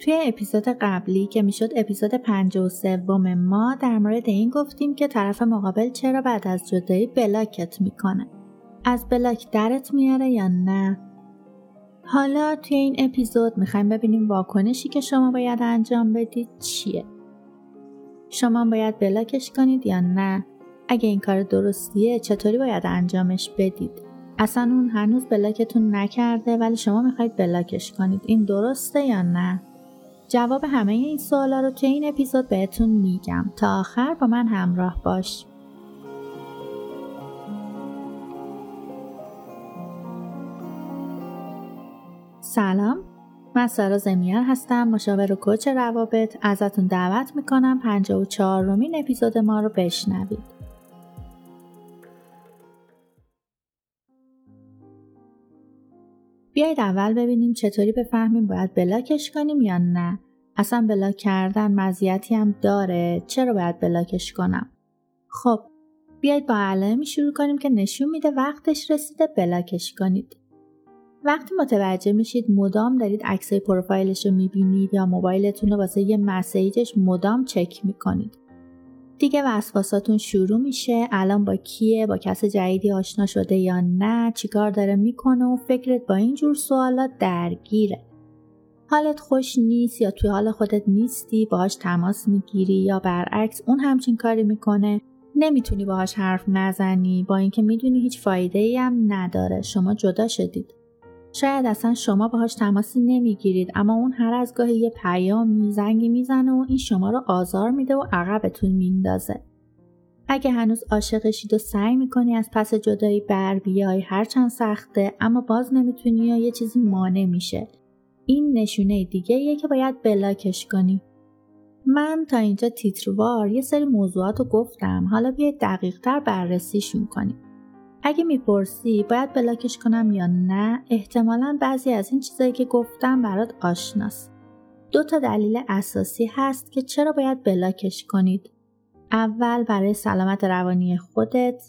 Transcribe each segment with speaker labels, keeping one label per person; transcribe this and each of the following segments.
Speaker 1: توی اپیزود قبلی که می‌شد اپیزود 53 ما در مورد این گفتیم که طرف مقابل چرا بعد از جدایی بلاکت می‌کنه. از بلاک درت میاره یا نه؟ حالا توی این اپیزود می‌خوایم ببینیم واکنشی که شما باید انجام بدید چیه. شما باید بلاکش کنید یا نه؟ اگه این کار درستیه چطوری باید انجامش بدید؟ اصلا اون هنوز بلاکتون نکرده ولی شما می‌خواید بلاکش کنید این درسته یا نه؟ جواب همه این سوالا رو توی این اپیزود بهتون میگم. تا آخر با من همراه باش. سلام. من سارا زمیار هستم مشاور و کوچ روابط. ازتون دعوت می‌کنم 54 رومین اپیزود ما رو بشنوید. بیایید اول ببینیم چطوری بفهمیم باید بلاکش کنیم یا نه. اصلا بلاک کردن مزیتی هم داره چرا باید بلاکش کنم؟ خب بیایید با علائمی شروع کنیم که نشون میده وقتش رسیده بلاکش کنید. وقتی متوجه میشید مدام دارید عکسای پروفایلش رو می‌بینید یا موبایلتون رو واسه یه مسیجش مدام چک می‌کنید. دیگه وسواساتون شروع میشه الان با کیه با کس جدیدی آشنا شده یا نه چیکار داره می‌کنه و فکرت با این جور سوالات درگیره. حالت خوش نیست یا توی حال خودت نیستی باهاش تماس می‌گیری یا برعکس اون همچین کاری می‌کنه نمی‌تونی باهاش حرف نزنی با اینکه می‌دونی هیچ فایده ای هم نداره. شما جدا شدید. شاید اصلا شما باهاش تماسی نمی‌گیرید اما اون هر از گاهی یه پیامی زنگی می‌زنه و این شما رو آزار میده و عقبتون میندازه. اگه هنوز عاشقشید و سعی می‌کنی از پس جدایی بر بیای هرچند سخته اما باز نمی‌تونی یا یه چیزی مانع میشه. این نشونه دیگه یه که باید بلاکش کنی. من تا اینجا تیتروار یه سری موضوعات رو گفتم. حالا بیاید دقیق تر بررسیشون کنیم اگه می‌پرسی باید بلاکش کنم یا نه احتمالا بعضی از این چیزایی که گفتم برات آشناست. دو تا دلیل اساسی هست که چرا باید بلاکش کنید. اول برای سلامت روانی خودت.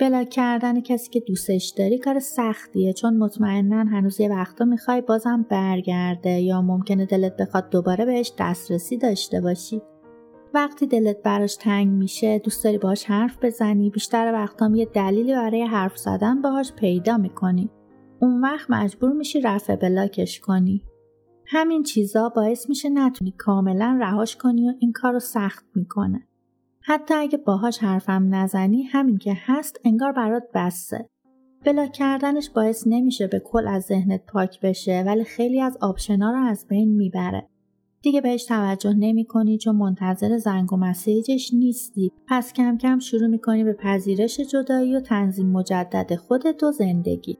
Speaker 1: بلاک کردن کسی که دوستش داری کار سختیه چون مطمئنا هنوز یه وقتا می‌خوای بازم برگرده یا ممکنه دلت بخواد دوباره بهش دسترسی داشته باشی. وقتی دلت براش تنگ میشه دوست داری باهاش حرف بزنی بیشتر وقتام یه دلیلی برای حرف زدن باهاش پیدا می‌کنی. اون وقت مجبور میشی رفع بلاکش کنی. همین چیزا باعث میشه نتونی کاملا رهاش کنی و این کار رو سخت می‌کنه. حتی اگه باهاش حرفم نزنی همین که هست انگار برات بسته بلاک کردنش باعث نمیشه به کل از ذهنت پاک بشه ولی خیلی از آپشنا رو از بین می‌بره. دیگه بهش توجه نمی کنی چون منتظر زنگ و مسیجش نیستی. پس کم کم شروع می‌کنی به پذیرش جدایی و تنظیم مجدد خودت و زندگی.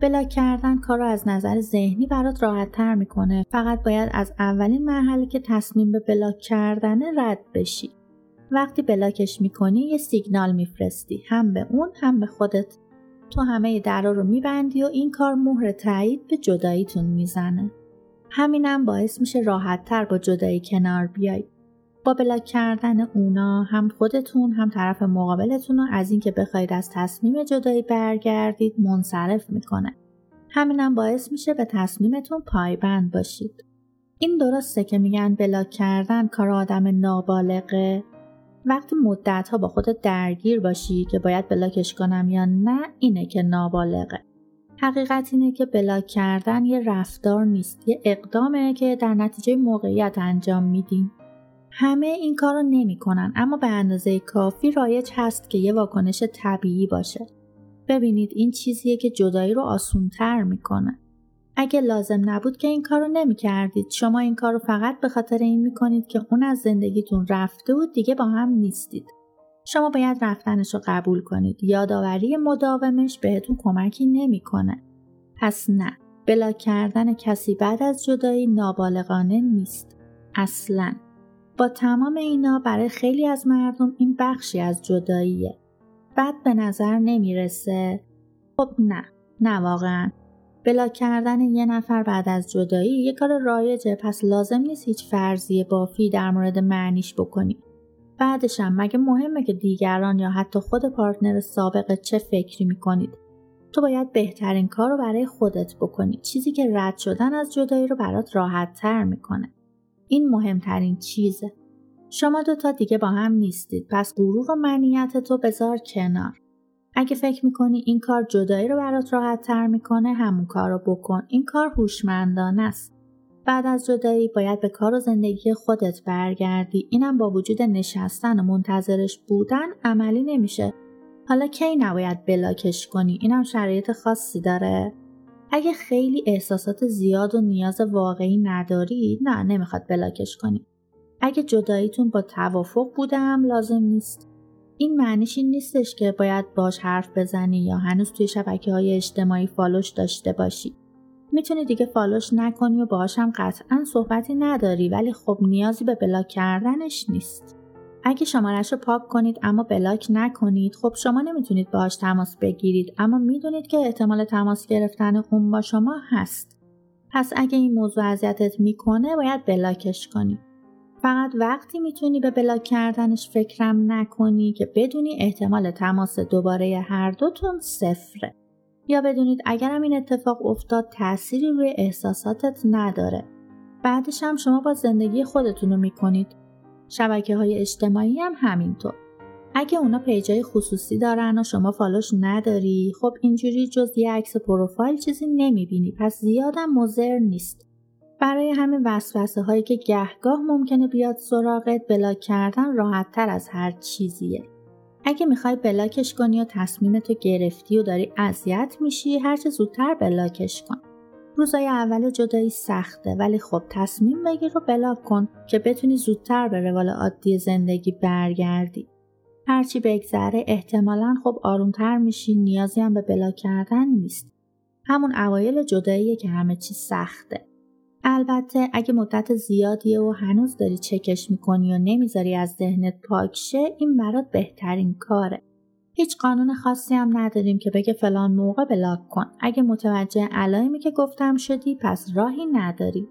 Speaker 1: بلاک کردن کار رو از نظر ذهنی برات راحت تر می‌کنه. فقط باید از اولین مرحله که تصمیم به بلاک کردن رد بشی. وقتی بلاکش می‌کنی یه سیگنال میفرستی هم به اون هم به خودت تو همه درا رو میبندی و این کار مهر تایید به جداییتون می‌زنه همینم باعث میشه راحت تر با جدایی کنار بیای. با بلاک کردن اونا هم خودتون هم طرف مقابلتون رو از اینکه بخواید از تصمیم جدایی برگردید منصرف می‌کنه. همینم باعث میشه به تصمیمتون پایبند باشید. این درسته که میگن بلاک کردن کار آدم نابالغه وقتی مدت ها با خودت درگیر باشی که باید بلاکش کنم یا نه اینه که نابالغه. حقیقت اینه که بلاک کردن یه رفتار نیست یه اقدامه که در نتیجه موقعیت انجام میدیم همه این کار رو نمی‌کنن اما به اندازه کافی رایج هست که یه واکنش طبیعی باشه. ببینید این چیزیه که جدایی رو آسونتر می‌کنه. اگه لازم نبود که این کار رو نمی کردید شما این کار رو فقط به خاطر این می‌کنید که اون از زندگیتون رفته و دیگه با هم نیستید شما باید رفتنش رو قبول کنید. یادآوری مداومش بهتون کمکی نمی‌کنه. پس نه. بلاک کردن کسی بعد از جدایی نابالغانه نیست. اصلا. با تمام اینا برای خیلی از مردم این بخشی از جداییه. بد به نظر نمی‌رسه. خب نه. نه واقعا. بلاک کردن یه نفر بعد از جدایی یه کار رایجه پس لازم نیست هیچ فرضیه بافی در مورد معنیش بکنید. بعدشم مگه مهمه که دیگران یا حتی خود پارتنر سابقه چه فکری می‌کنید؟ تو باید بهترین کار رو برای خودت بکنی. چیزی که رد شدن از جدایی رو برات راحت تر می‌کنه. این مهمترین چیزه. شما دوتا دیگه با هم نیستید. پس غرور و منیت تو بذار کنار. اگه فکر می‌کنی این کار جدایی رو برات راحت تر می‌کنه همون کار رو بکن. این کار هوشمندانه است. بعد از جدایی باید به کار و زندگی خودت برگردی. اینم با وجود نشستن و منتظرش بودن عملی نمیشه. حالا کی نباید بلاکش کنی؟ اینم شرایط خاصی داره. اگه خیلی احساسات زیاد و نیاز واقعی نداری نه نمی‌خواد بلاکش کنی. اگه جداییتون با توافق بوده هم لازم نیست. این معنیش این نیستش که باید باش حرف بزنی یا هنوز توی شبکه های اجتماعی فالوش داشته باشی. می‌تونی دیگه فالوش نکنی و باهاش هم قطعا صحبتی نداری ولی خب نیازی به بلاک کردنش نیست. اگه شمارش رو پاک کنید اما بلاک نکنید خب شما نمی‌تونید باهاش تماس بگیرید اما می‌دونید که احتمال تماس گرفتن اون با شما هست. پس اگه این موضوع اذیتت می‌کنه باید بلاکش کنی. فقط وقتی می‌تونی به بلاک کردنش فکرم نکنی که بدونی احتمال تماس دوباره هر دوتون صفره. یا بدونید اگرم این اتفاق افتاد تأثیری روی احساساتت نداره. بعدش هم شما با زندگی خودتون رو می‌کنید. شبکه های اجتماعی هم همینطور. اگه اونا پیجای خصوصی دارن و شما فالوش نداری خب اینجوری جز یه عکس پروفایل چیزی نمی‌بینی. پس زیادم مزر نیست. برای همین وسوسه هایی که گهگاه ممکنه بیاد سراغت بلاک کردن راحت تر از هر چیزیه. اگه می‌خوای بلاکش کنی و تصمیم تو گرفتی و داری اذیت میشی هرچه زودتر بلاکش کن. روزای اول جدایی سخته ولی خب تصمیم بگیر رو بلاک کن که بتونی زودتر به روال عادی زندگی برگردی. هرچی بگذره احتمالا خب آرومتر میشی نیازی هم به بلاک کردن نیست. همون اوایل جداییه که همه چی سخته. البته اگه مدت زیادیه و هنوز داری چکش می‌کنی و نمی‌ذاری از ذهنت پاک شه این برات بهترین کاره. هیچ قانون خاصی هم نداریم که بگه فلان موقع بلاک کن. اگه متوجه علائمی که گفتم شدی پس راهی نداری.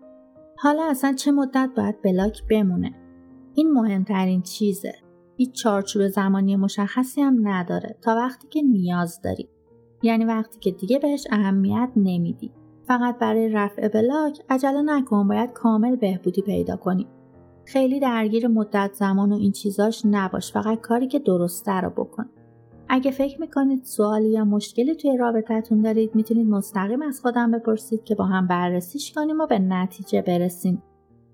Speaker 1: حالا اصلا چه مدت باید بلاک بمونه؟ این مهمترین چیزه. هیچ چارچوب زمانی مشخصی هم نداره. تا وقتی که نیاز داری. یعنی وقتی که دیگه بهش اهمیت نمیدی. فقط برای رفع بلاک عجله نکن باید کامل بهبودی پیدا کنی. خیلی درگیر مدت زمان و این چیزاش نباش فقط کاری که درسته رو بکن. اگه فکر می‌کنید سوالی یا مشکلی توی رابطتون دارید می‌تونید مستقیم از خودم بپرسید که با هم بررسیش کنیم و به نتیجه برسیم.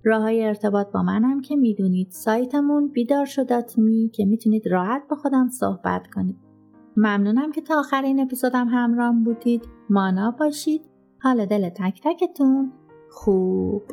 Speaker 1: راه های ارتباط با منم که می‌دونید. سایتمون بیدار شدات می که می‌تونید راحت با خودم صحبت کنید. ممنونم که تا آخر این اپیزودم همراه بودید. مانا باشید. حال دل تک تکتون. خوب.